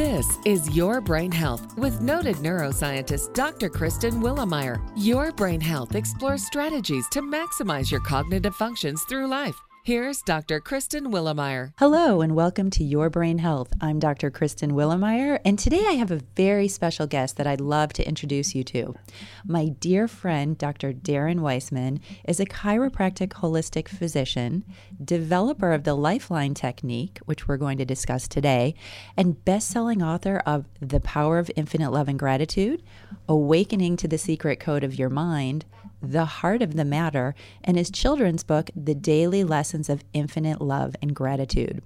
This is Your Brain Health with noted neuroscientist Dr. Kristen Willeumier. Your Brain Health explores strategies to maximize your cognitive functions through life Here's Dr. Kristen Willeumier. Hello, and welcome to Your Brain Health. I'm Dr. Kristen Willeumier, and today I have a very special guest that I'd love to introduce you to. My dear friend, Dr. Darren Weissman, is a chiropractic holistic physician, developer of the Lifeline technique, which we're going to discuss today, and best selling author of The Power of Infinite Love and Gratitude, Awakening to the Secret Code of Your Mind the heart of the matter, and his children's book, The Daily Lessons of Infinite Love and Gratitude.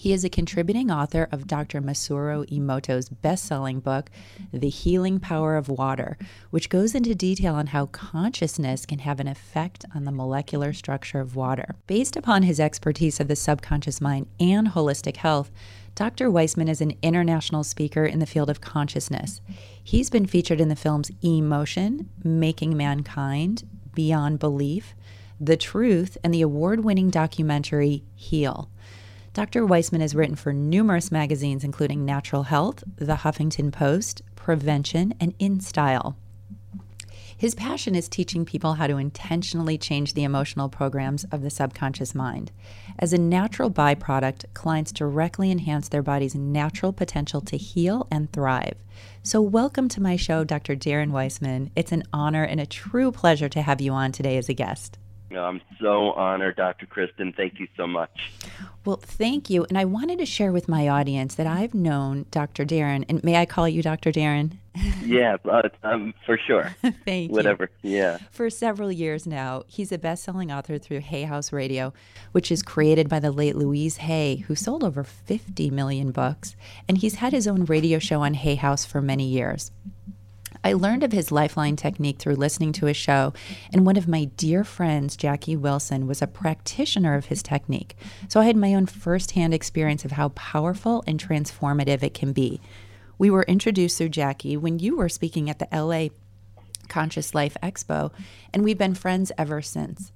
He is a contributing author of Dr. Masaru Emoto's best selling book, The Healing Power of Water, which goes into detail on how consciousness can have an effect on the molecular structure of water. Based upon his expertise of the subconscious mind and holistic health, Dr. Weissman is an international speaker in the field of consciousness. He's been featured in the films Emotion, Making Mankind, Beyond Belief, The Truth, and the award winning documentary Heal. Dr. Weissman has written for numerous magazines, including Natural Health, The Huffington Post, Prevention, and InStyle. His passion is teaching people how to intentionally change the emotional programs of the subconscious mind. As a natural byproduct, clients directly enhance their body's natural potential to heal and thrive. So, welcome to my show, Dr. Darren Weissman. It's an honor and a true pleasure to have you on today as a guest. I'm so honored, Dr. Kristen. Thank you so much. Well, thank you. And I wanted to share with my audience that I've known Dr. Darren, and may I call you Dr. Darren? yeah, uh, um, for sure. thank Whatever. you. Yeah. For several years now, he's a best selling author through Hay House Radio, which is created by the late Louise Hay, who sold over 50 million books. And he's had his own radio show on Hay House for many years. I learned of his lifeline technique through listening to his show, and one of my dear friends, Jackie Wilson, was a practitioner of his technique. So I had my own firsthand experience of how powerful and transformative it can be. We were introduced through Jackie when you were speaking at the LA Conscious Life Expo, and we've been friends ever since.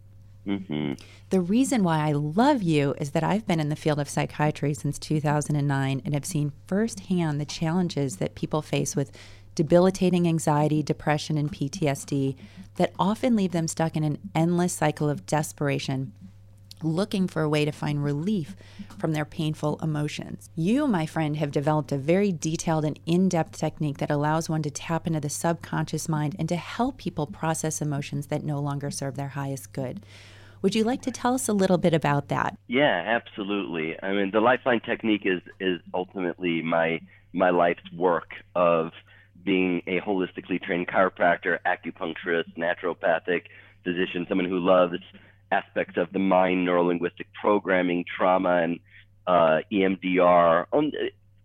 Mm-hmm. The reason why I love you is that I've been in the field of psychiatry since 2009 and have seen firsthand the challenges that people face with debilitating anxiety, depression, and PTSD that often leave them stuck in an endless cycle of desperation, looking for a way to find relief from their painful emotions. You, my friend, have developed a very detailed and in depth technique that allows one to tap into the subconscious mind and to help people process emotions that no longer serve their highest good. Would you like to tell us a little bit about that? Yeah, absolutely. I mean, the lifeline technique is is ultimately my my life's work of being a holistically trained chiropractor, acupuncturist, naturopathic physician, someone who loves aspects of the mind, neurolinguistic programming, trauma, and uh, EMDR, um,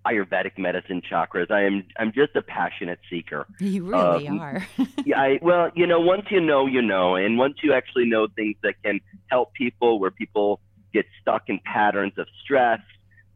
Ayurvedic medicine, chakras. I am I'm just a passionate seeker. You really um, are. yeah, I well, you know, once you know, you know, and once you actually know things that can help people, where people get stuck in patterns of stress,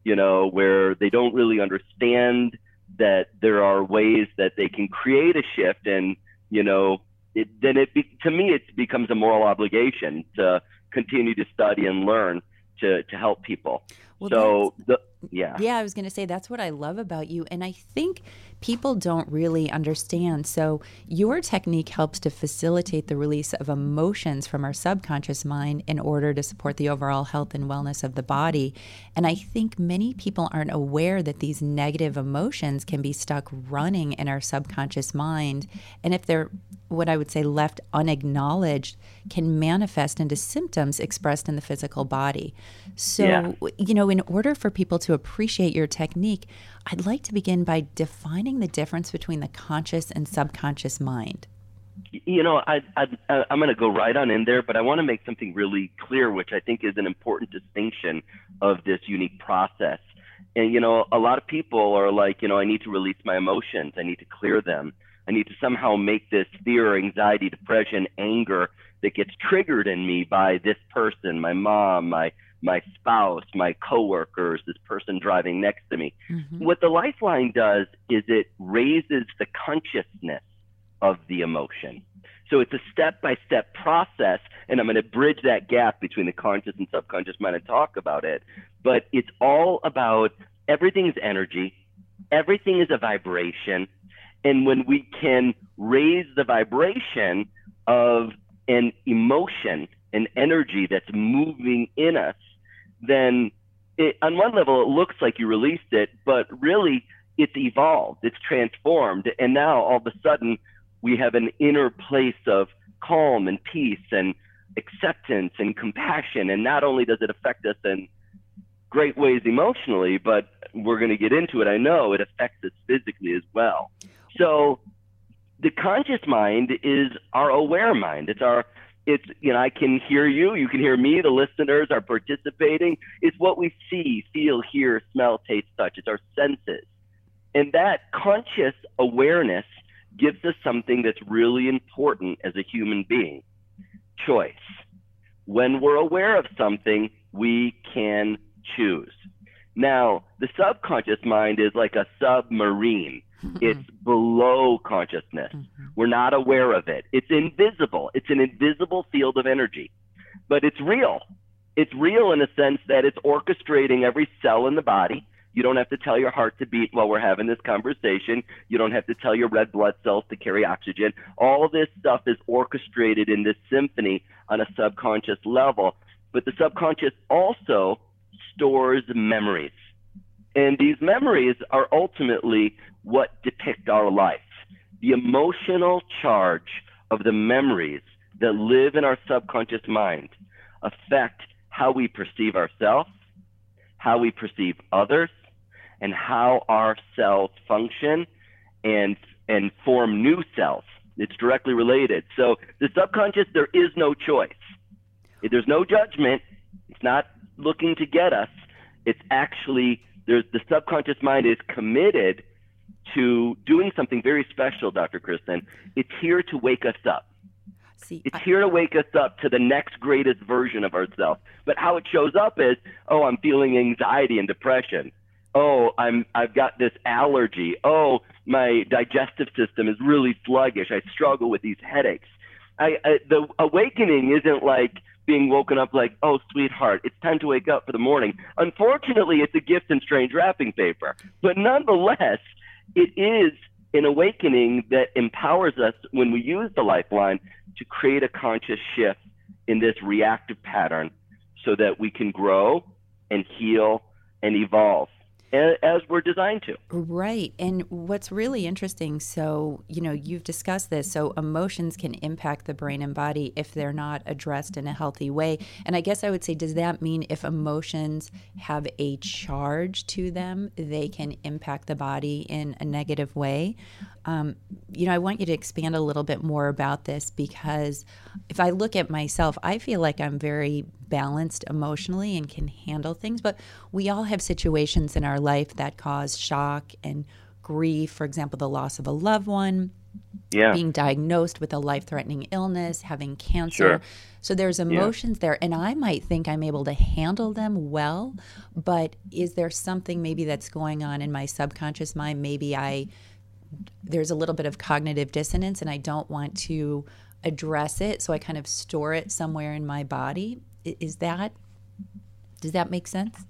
you know, where they don't really understand that there are ways that they can create a shift and you know it, then it be, to me it becomes a moral obligation to continue to study and learn to to help people well, so the yeah. Yeah, I was going to say that's what I love about you. And I think people don't really understand. So, your technique helps to facilitate the release of emotions from our subconscious mind in order to support the overall health and wellness of the body. And I think many people aren't aware that these negative emotions can be stuck running in our subconscious mind. And if they're what I would say left unacknowledged can manifest into symptoms expressed in the physical body. So, yeah. you know, in order for people to appreciate your technique, I'd like to begin by defining the difference between the conscious and subconscious mind. You know, I, I, I'm going to go right on in there, but I want to make something really clear, which I think is an important distinction of this unique process. And, you know, a lot of people are like, you know, I need to release my emotions, I need to clear them. I need to somehow make this fear, anxiety, depression, anger that gets triggered in me by this person, my mom, my my spouse, my coworkers, this person driving next to me. Mm-hmm. What the lifeline does is it raises the consciousness of the emotion. So it's a step by step process, and I'm going to bridge that gap between the conscious and subconscious mind and talk about it. But it's all about everything's energy, everything is a vibration. And when we can raise the vibration of an emotion, an energy that's moving in us, then it, on one level it looks like you released it, but really it's evolved, it's transformed, and now all of a sudden we have an inner place of calm and peace and acceptance and compassion. And not only does it affect us in great ways emotionally, but we're going to get into it. I know it affects us physically as well. So the conscious mind is our aware mind. It's our it's you know I can hear you, you can hear me, the listeners are participating. It's what we see, feel, hear, smell, taste, touch. It's our senses. And that conscious awareness gives us something that's really important as a human being choice. When we're aware of something, we can choose. Now, the subconscious mind is like a submarine. Mm-hmm. It's below consciousness. Mm-hmm. We're not aware of it. It's invisible. It's an invisible field of energy, but it's real. It's real in a sense that it's orchestrating every cell in the body. You don't have to tell your heart to beat while we're having this conversation. You don't have to tell your red blood cells to carry oxygen. All this stuff is orchestrated in this symphony on a subconscious level. But the subconscious also stores memories. And these memories are ultimately what depict our life. The emotional charge of the memories that live in our subconscious mind affect how we perceive ourselves, how we perceive others, and how our cells function and and form new cells. It's directly related. So the subconscious, there is no choice. There's no judgment. It's not looking to get us. It's actually there's the subconscious mind is committed to doing something very special, Dr. Kristen. It's here to wake us up. See, it's I, here to wake us up to the next greatest version of ourselves. But how it shows up is, oh, I'm feeling anxiety and depression oh, I'm I've got this allergy. Oh, my digestive system is really sluggish. I struggle with these headaches. I, I the awakening isn't like being woken up like, oh, sweetheart, it's time to wake up for the morning. Unfortunately, it's a gift in strange wrapping paper. But nonetheless, it is an awakening that empowers us when we use the lifeline to create a conscious shift in this reactive pattern so that we can grow and heal and evolve as we're designed to. Right. And what's really interesting, so, you know, you've discussed this. So, emotions can impact the brain and body if they're not addressed in a healthy way. And I guess I would say, does that mean if emotions have a charge to them, they can impact the body in a negative way? Um, you know, I want you to expand a little bit more about this because if I look at myself, I feel like I'm very balanced emotionally and can handle things. But we all have situations in our life that cause shock and grief. For example, the loss of a loved one, yeah. being diagnosed with a life threatening illness, having cancer. Sure. So there's emotions yeah. there, and I might think I'm able to handle them well, but is there something maybe that's going on in my subconscious mind? Maybe I there's a little bit of cognitive dissonance and I don't want to address it, so I kind of store it somewhere in my body. Is that does that make sense?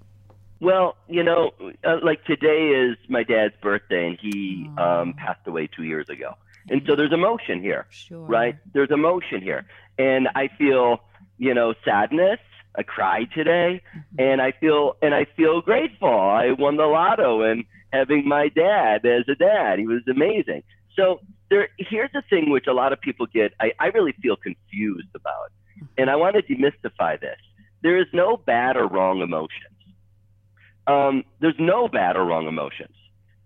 Well, you know, uh, like today is my dad's birthday, and he oh. um, passed away two years ago, and so there's emotion here, sure. right? There's emotion here, and I feel, you know, sadness. I cried today, mm-hmm. and I feel and I feel grateful. I won the lotto, and having my dad as a dad. He was amazing. So there, here's the thing which a lot of people get, I, I really feel confused about. And I want to demystify this. There is no bad or wrong emotions. Um, there's no bad or wrong emotions.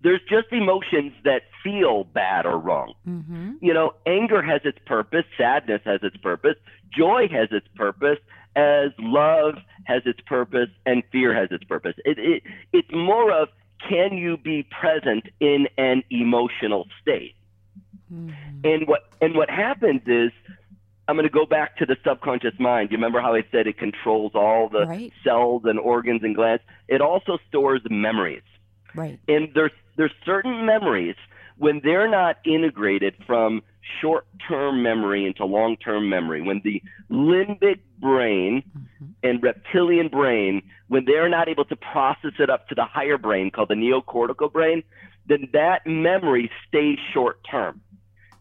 There's just emotions that feel bad or wrong. Mm-hmm. You know, anger has its purpose, sadness has its purpose, joy has its purpose, as love has its purpose, and fear has its purpose. It, it, it's more of can you be present in an emotional state? Mm-hmm. And what and what happens is I'm going to go back to the subconscious mind. You remember how I said it controls all the right. cells and organs and glands? It also stores memories. Right. And there's there's certain memories when they're not integrated from short term memory into long term memory, when the limbic brain mm-hmm. and reptilian brain, when they're not able to process it up to the higher brain called the neocortical brain, then that memory stays short term.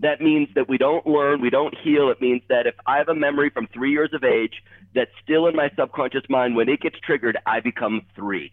That means that we don't learn, we don't heal. It means that if I have a memory from three years of age that's still in my subconscious mind, when it gets triggered, I become three.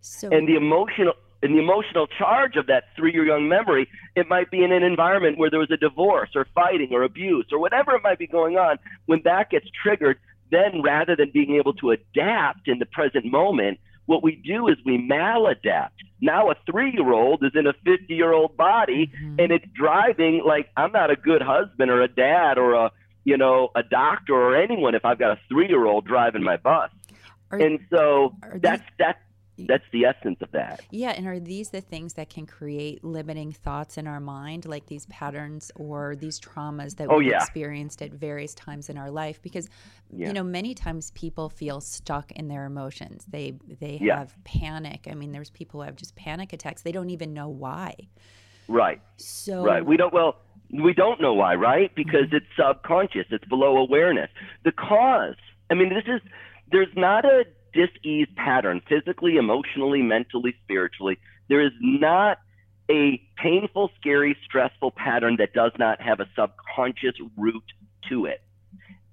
So, and the emotional and the emotional charge of that three-year young memory, it might be in an environment where there was a divorce or fighting or abuse or whatever it might be going on. When that gets triggered, then rather than being able to adapt in the present moment, what we do is we maladapt. Now a three-year-old is in a 50-year-old body, mm-hmm. and it's driving like I'm not a good husband or a dad or a you know a doctor or anyone if I've got a three-year-old driving my bus. Are, and so that's that's that's the essence of that. Yeah, and are these the things that can create limiting thoughts in our mind, like these patterns or these traumas that oh, we've yeah. experienced at various times in our life? Because yeah. you know, many times people feel stuck in their emotions. They they yeah. have panic. I mean, there's people who have just panic attacks. They don't even know why. Right. So right. We don't. Well, we don't know why, right? Because mm-hmm. it's subconscious. It's below awareness. The cause. I mean, this is. There's not a dis-ease pattern, physically, emotionally, mentally, spiritually. There is not a painful, scary, stressful pattern that does not have a subconscious root to it.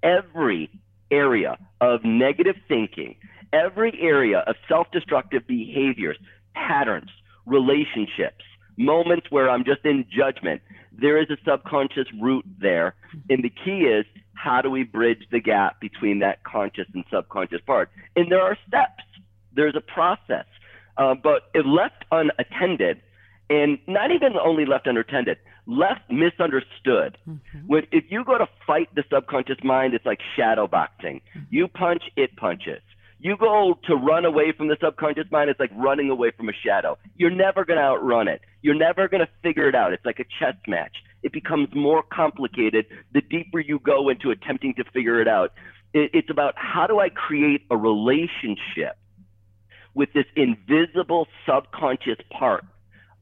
Every area of negative thinking, every area of self destructive behaviors, patterns, relationships, moments where I'm just in judgment, there is a subconscious root there. And the key is how do we bridge the gap between that conscious and subconscious part? And there are steps, there's a process. Uh, but if left unattended, and not even only left unattended, left misunderstood. Mm-hmm. When if you go to fight the subconscious mind, it's like shadow boxing. Mm-hmm. You punch, it punches. You go to run away from the subconscious mind, it's like running away from a shadow. You're never going to outrun it. You're never going to figure it out. It's like a chess match it becomes more complicated the deeper you go into attempting to figure it out. it's about how do I create a relationship with this invisible subconscious part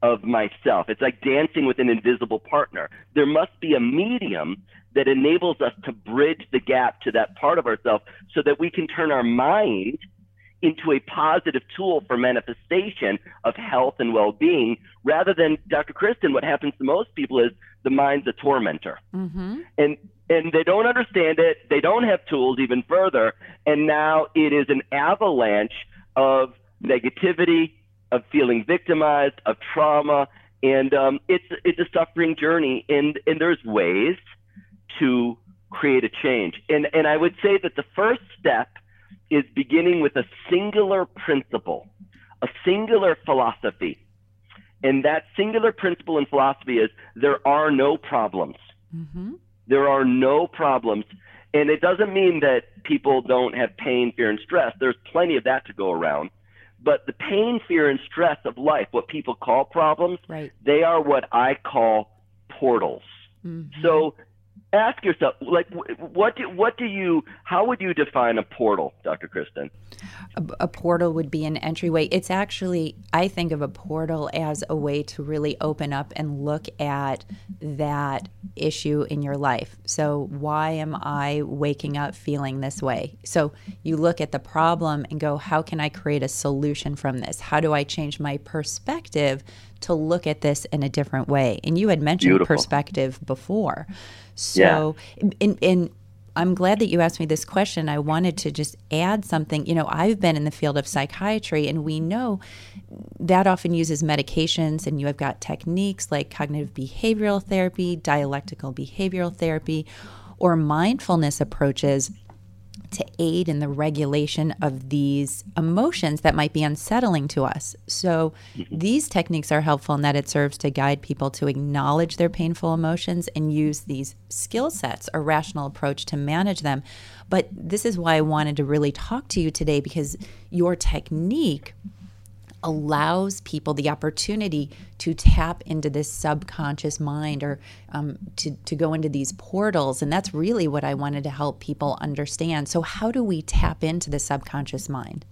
of myself. It's like dancing with an invisible partner. There must be a medium that enables us to bridge the gap to that part of ourselves so that we can turn our mind into a positive tool for manifestation of health and well-being rather than dr kristen what happens to most people is the mind's a tormentor. Mm-hmm. and and they don't understand it. They don't have tools even further. And now it is an avalanche of negativity of feeling victimized of trauma. And um, it's it's a suffering journey. And and there's ways to create a change. And and i would say that the first step is beginning with a singular principle, a singular philosophy. And that singular principle in philosophy is there are no problems. Mm-hmm. There are no problems. And it doesn't mean that people don't have pain, fear, and stress. There's plenty of that to go around. But the pain, fear, and stress of life, what people call problems, right. they are what I call portals. Mm-hmm. So ask yourself like what do, what do you how would you define a portal dr kristen? A, a, portal would be an entryway. It's actually i think of a portal as a way to really open up and look at that issue in your life. So why am i waking up feeling this way? So you look at the problem and go how can i create a solution from this? How do i change my perspective to look at this in a different way and you had mentioned Beautiful. perspective before so, yeah. in, in I'm glad that you asked me this question. I wanted to just add something. You know, I've been in the field of psychiatry, and we know that often uses medications, and you have got techniques like cognitive behavioral therapy, dialectical behavioral therapy, or mindfulness approaches to aid in the regulation of these emotions that might be unsettling to us. So, mm-hmm. these techniques are helpful in that it serves to guide people to acknowledge their painful emotions and use these skill sets or rational approach to manage them. But this is why I wanted to really talk to you today because your technique allows people the opportunity to tap into this subconscious mind or um, to, to go into these portals. And that's really what I wanted to help people understand. So, how do we tap into the subconscious mind?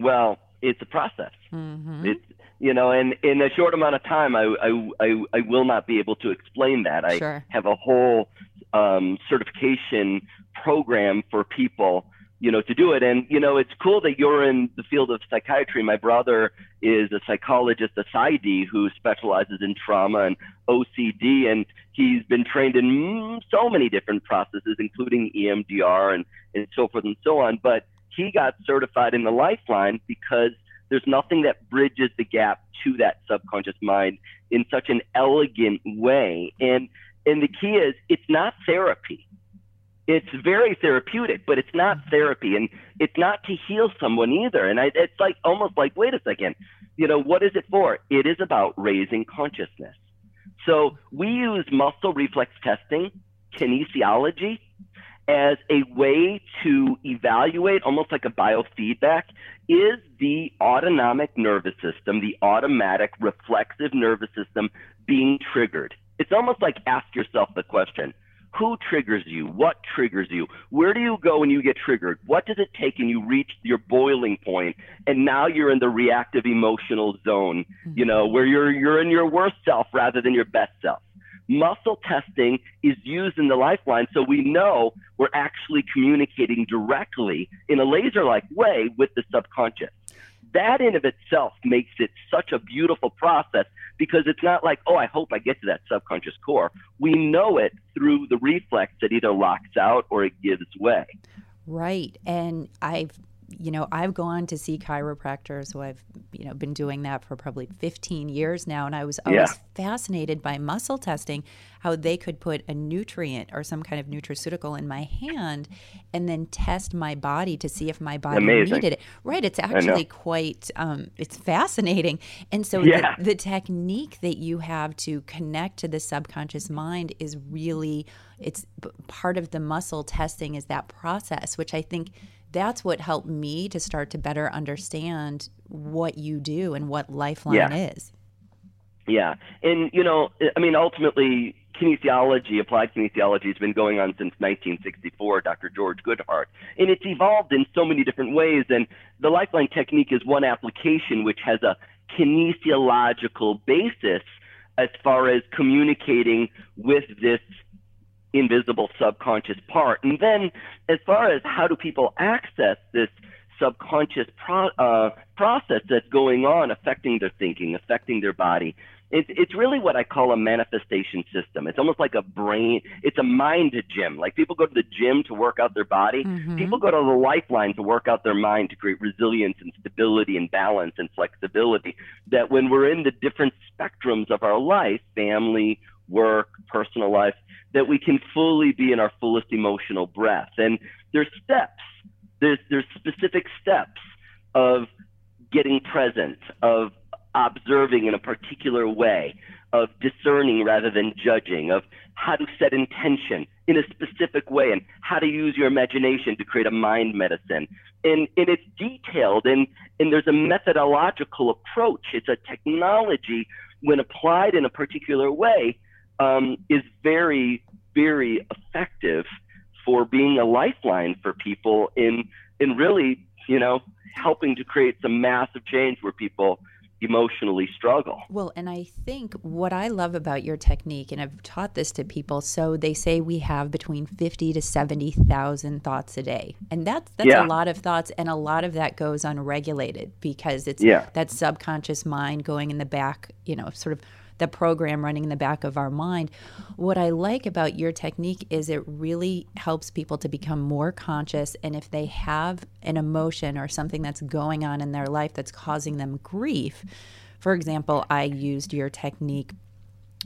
Well, it's a process. Mm-hmm. It's, you know, and in a short amount of time, I, I, I, I will not be able to explain that. I sure. have a whole um, certification program for people, you know, to do it. And, you know, it's cool that you're in the field of psychiatry. My brother is a psychologist, a PsyD, who specializes in trauma and OCD. And he's been trained in so many different processes, including EMDR and, and so forth and so on. But he got certified in the Lifeline because there's nothing that bridges the gap to that subconscious mind in such an elegant way. And and the key is it's not therapy. It's very therapeutic, but it's not mm-hmm. therapy, and it's not to heal someone either. And I, it's like almost like, wait a second, you know, what is it for? It is about raising consciousness. So we use muscle reflex testing, kinesiology, as a way to evaluate, almost like a biofeedback, is the autonomic nervous system, the automatic reflexive nervous system being triggered? It's almost like ask yourself the question who triggers you? What triggers you? Where do you go when you get triggered? What does it take and you reach your boiling point and now you're in the reactive emotional zone, you know, where you're you're in your worst self rather than your best self. Muscle testing is used in the lifeline so we know we're actually communicating directly in a laser like way with the subconscious. That in of itself makes it such a beautiful process because it's not like, oh, I hope I get to that subconscious core. We know it through the reflex that either locks out or it gives way. Right. And I've you know, I've gone to see chiropractors who I've, you know, been doing that for probably 15 years now. And I was always yeah. fascinated by muscle testing, how they could put a nutrient or some kind of nutraceutical in my hand and then test my body to see if my body Amazing. needed it. Right. It's actually quite, um, it's fascinating. And so yeah. the, the technique that you have to connect to the subconscious mind is really, it's part of the muscle testing is that process, which I think – that's what helped me to start to better understand what you do and what Lifeline yeah. is. Yeah. And, you know, I mean, ultimately, kinesiology, applied kinesiology, has been going on since 1964, Dr. George Goodheart. And it's evolved in so many different ways. And the Lifeline technique is one application which has a kinesiological basis as far as communicating with this invisible subconscious part. And then, as far as how do people access this subconscious pro- uh, process that's going on, affecting their thinking, affecting their body, it's, it's really what I call a manifestation system. It's almost like a brain, it's a mind gym. Like people go to the gym to work out their body. Mm-hmm. People go to the lifeline to work out their mind to create resilience and stability and balance and flexibility. That when we're in the different spectrums of our life, family, work, personal life, that we can fully be in our fullest emotional breath. And there's steps. There's there's specific steps of getting present, of observing in a particular way, of discerning rather than judging, of how to set intention in a specific way, and how to use your imagination to create a mind medicine. And, and it's detailed, and, and there's a methodological approach. It's a technology when applied in a particular way um, is very, very effective for being a lifeline for people in in really, you know, helping to create some massive change where people emotionally struggle. Well, and I think what I love about your technique, and I've taught this to people, so they say we have between fifty to seventy thousand thoughts a day, and that's that's yeah. a lot of thoughts, and a lot of that goes unregulated because it's yeah. that subconscious mind going in the back, you know, sort of the program running in the back of our mind. What I like about your technique is it really helps people to become more conscious. And if they have an emotion or something that's going on in their life that's causing them grief, for example, I used your technique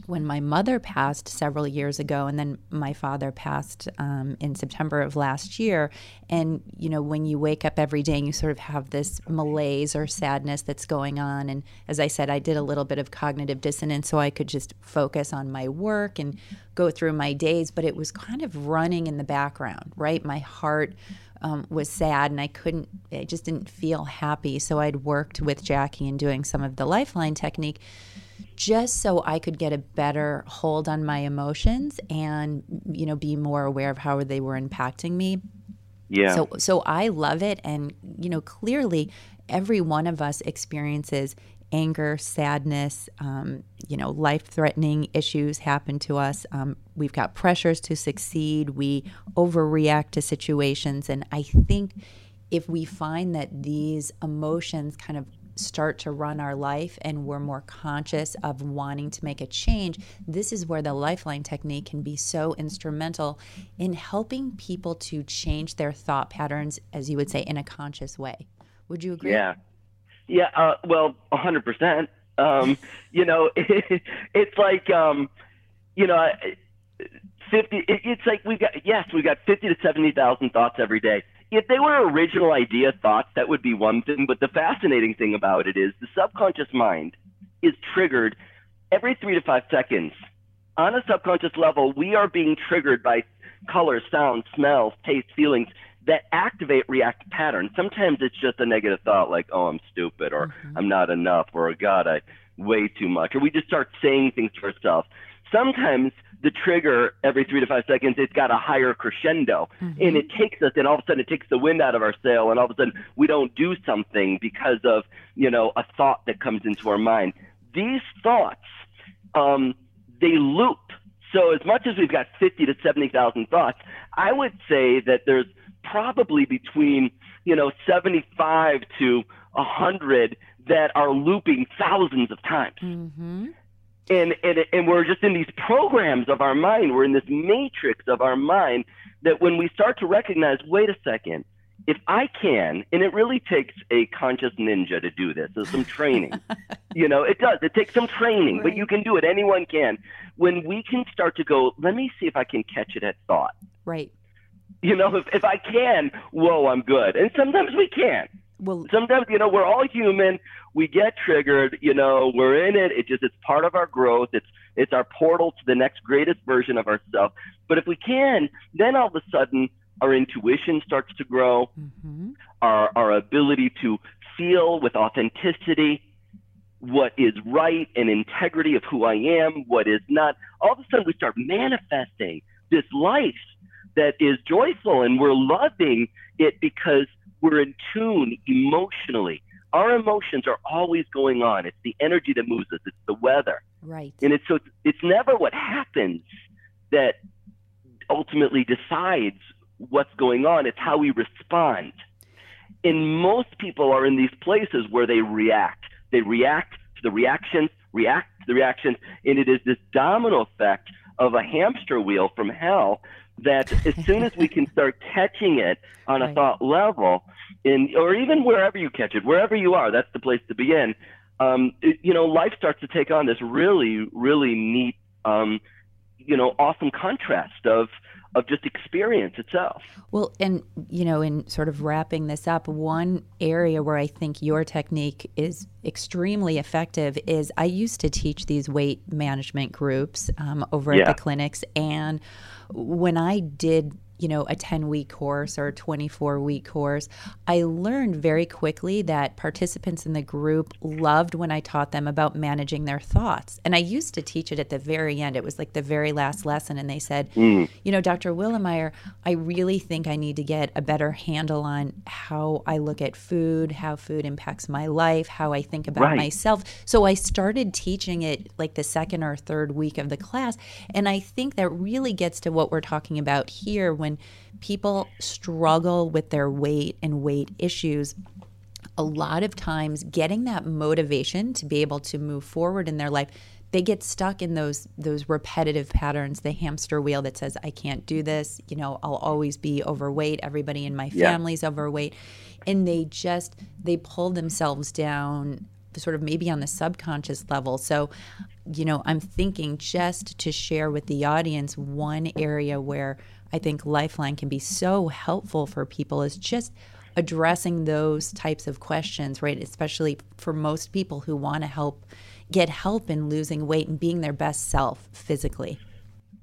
when my mother passed several years ago, and then my father passed um, in September of last year. And, you know, when you wake up every day and you sort of have this malaise or sadness that's going on. And as I said, I did a little bit of cognitive dissonance so I could just focus on my work and go through my days, but it was kind of running in the background, right? My heart um, was sad and I couldn't, I just didn't feel happy. So I'd worked with Jackie and doing some of the lifeline technique just so I could get a better hold on my emotions and you know be more aware of how they were impacting me. Yeah. So so I love it and you know clearly every one of us experiences anger, sadness, um, you know, life threatening issues happen to us. Um, we've got pressures to succeed. We overreact to situations. And I think if we find that these emotions kind of start to run our life and we're more conscious of wanting to make a change, this is where the lifeline technique can be so instrumental in helping people to change their thought patterns, as you would say, in a conscious way. Would you agree? Yeah. Yeah. Uh, well, 100%. Um, you know, it, it's like, um, you know, 50, it, it's like we've got, yes, we've got 50 to 70,000 thoughts every day if they were original idea thoughts, that would be one thing. But the fascinating thing about it is the subconscious mind is triggered every three to five seconds. On a subconscious level, we are being triggered by colors, sounds, smells, taste, feelings that activate react patterns. Sometimes it's just a negative thought like, oh, I'm stupid, or mm-hmm. I'm not enough, or God, I way too much. Or we just start saying things to ourselves. Sometimes the trigger every three to five seconds, it's got a higher crescendo. Mm-hmm. And it takes us, and all of a sudden it takes the wind out of our sail, and all of a sudden we don't do something because of, you know, a thought that comes into our mind. These thoughts, um, they loop. So as much as we've got 50 to 70,000 thoughts, I would say that there's probably between, you know, 75 to 100 that are looping thousands of times. Mm-hmm and, and and we're just in these programs of our mind. We're in this matrix of our mind that when we start to recognize wait a second if i can and it really takes a conscious ninja to do this there's some training. You know it does. It takes some training right. but you can do it. Anyone can. When we can start to go let me see if i can catch it at thought. Right. You know if, if i can whoa i'm good. And sometimes we can't well, sometimes you know we're all human. We get triggered. You know, we're in it. It just it's part of our growth. It's it's our portal to the next greatest version of ourselves. But if we can, then all of a sudden our intuition starts to grow. Mm-hmm. Our our ability to feel with authenticity what is right and integrity of who I am, what is not. All of a sudden we start manifesting this life that is joyful and we're loving it because we're in tune emotionally. Our emotions are always going on. It's the energy that moves us. It's the weather. Right. And it's so it's never what happens that ultimately decides what's going on. It's how we respond. And most people are in these places where they react. They react to the reactions, react to the reactions, and it is this domino effect of a hamster wheel from hell that as soon as we can start catching it on a right. thought level, in or even wherever you catch it, wherever you are, that's the place to begin. Um, it, you know, life starts to take on this really, really neat, um, you know, awesome contrast of of just experience itself. Well, and you know, in sort of wrapping this up, one area where I think your technique is extremely effective is I used to teach these weight management groups um, over yeah. at the clinics, and when I did you know, a 10 week course or a 24 week course, I learned very quickly that participants in the group loved when I taught them about managing their thoughts. And I used to teach it at the very end. It was like the very last lesson. And they said, mm. you know, Dr. Willeumier, I really think I need to get a better handle on how I look at food, how food impacts my life, how I think about right. myself. So I started teaching it like the second or third week of the class. And I think that really gets to what we're talking about here when when people struggle with their weight and weight issues, a lot of times getting that motivation to be able to move forward in their life they get stuck in those those repetitive patterns the hamster wheel that says i can't do this you know i'll always be overweight everybody in my family's yeah. overweight and they just they pull themselves down sort of maybe on the subconscious level so you know i'm thinking just to share with the audience one area where I think Lifeline can be so helpful for people is just addressing those types of questions, right? Especially for most people who want to help get help in losing weight and being their best self physically.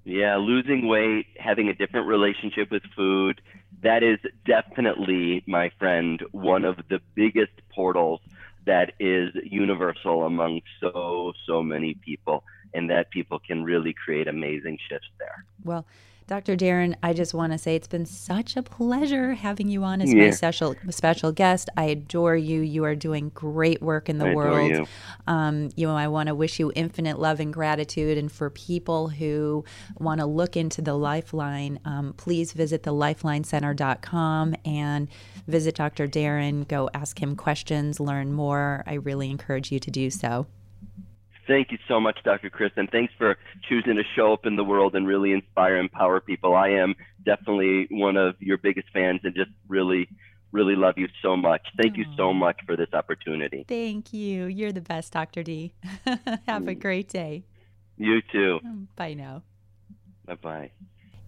Yeah, losing weight, having a different relationship with food, that is definitely, my friend, one of the biggest portals that is universal among so, so many people, and that people can really create amazing shifts there. Well, Dr. Darren, I just want to say it's been such a pleasure having you on as yeah. my special special guest. I adore you. You are doing great work in the I world. You. Um, you know, I want to wish you infinite love and gratitude. And for people who want to look into the Lifeline, um, please visit the lifelineCenter.com and visit Dr. Darren. Go ask him questions, learn more. I really encourage you to do so. Thank you so much, Dr. Chris, and thanks for choosing to show up in the world and really inspire, and empower people. I am definitely one of your biggest fans and just really, really love you so much. Thank Aww. you so much for this opportunity. Thank you. You're the best, Dr. D. Have a mm. great day. You too. Um, bye now. Bye bye.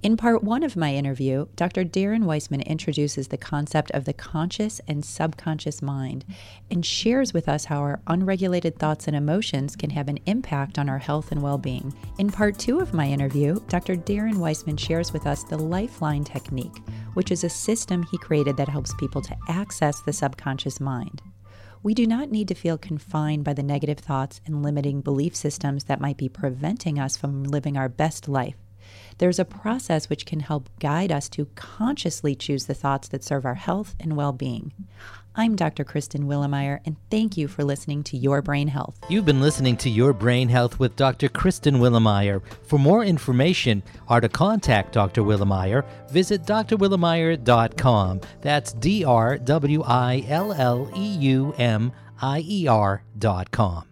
In part one of my interview, Dr. Darren Weissman introduces the concept of the conscious and subconscious mind and shares with us how our unregulated thoughts and emotions can have an impact on our health and well being. In part two of my interview, Dr. Darren Weissman shares with us the Lifeline technique, which is a system he created that helps people to access the subconscious mind. We do not need to feel confined by the negative thoughts and limiting belief systems that might be preventing us from living our best life. There's a process which can help guide us to consciously choose the thoughts that serve our health and well being. I'm Dr. Kristen Willeumier, and thank you for listening to Your Brain Health. You've been listening to Your Brain Health with Dr. Kristen Willeumier. For more information or to contact Dr. Willeumier, visit drwilleumier.com. That's D R W I L L E U M I E R.com.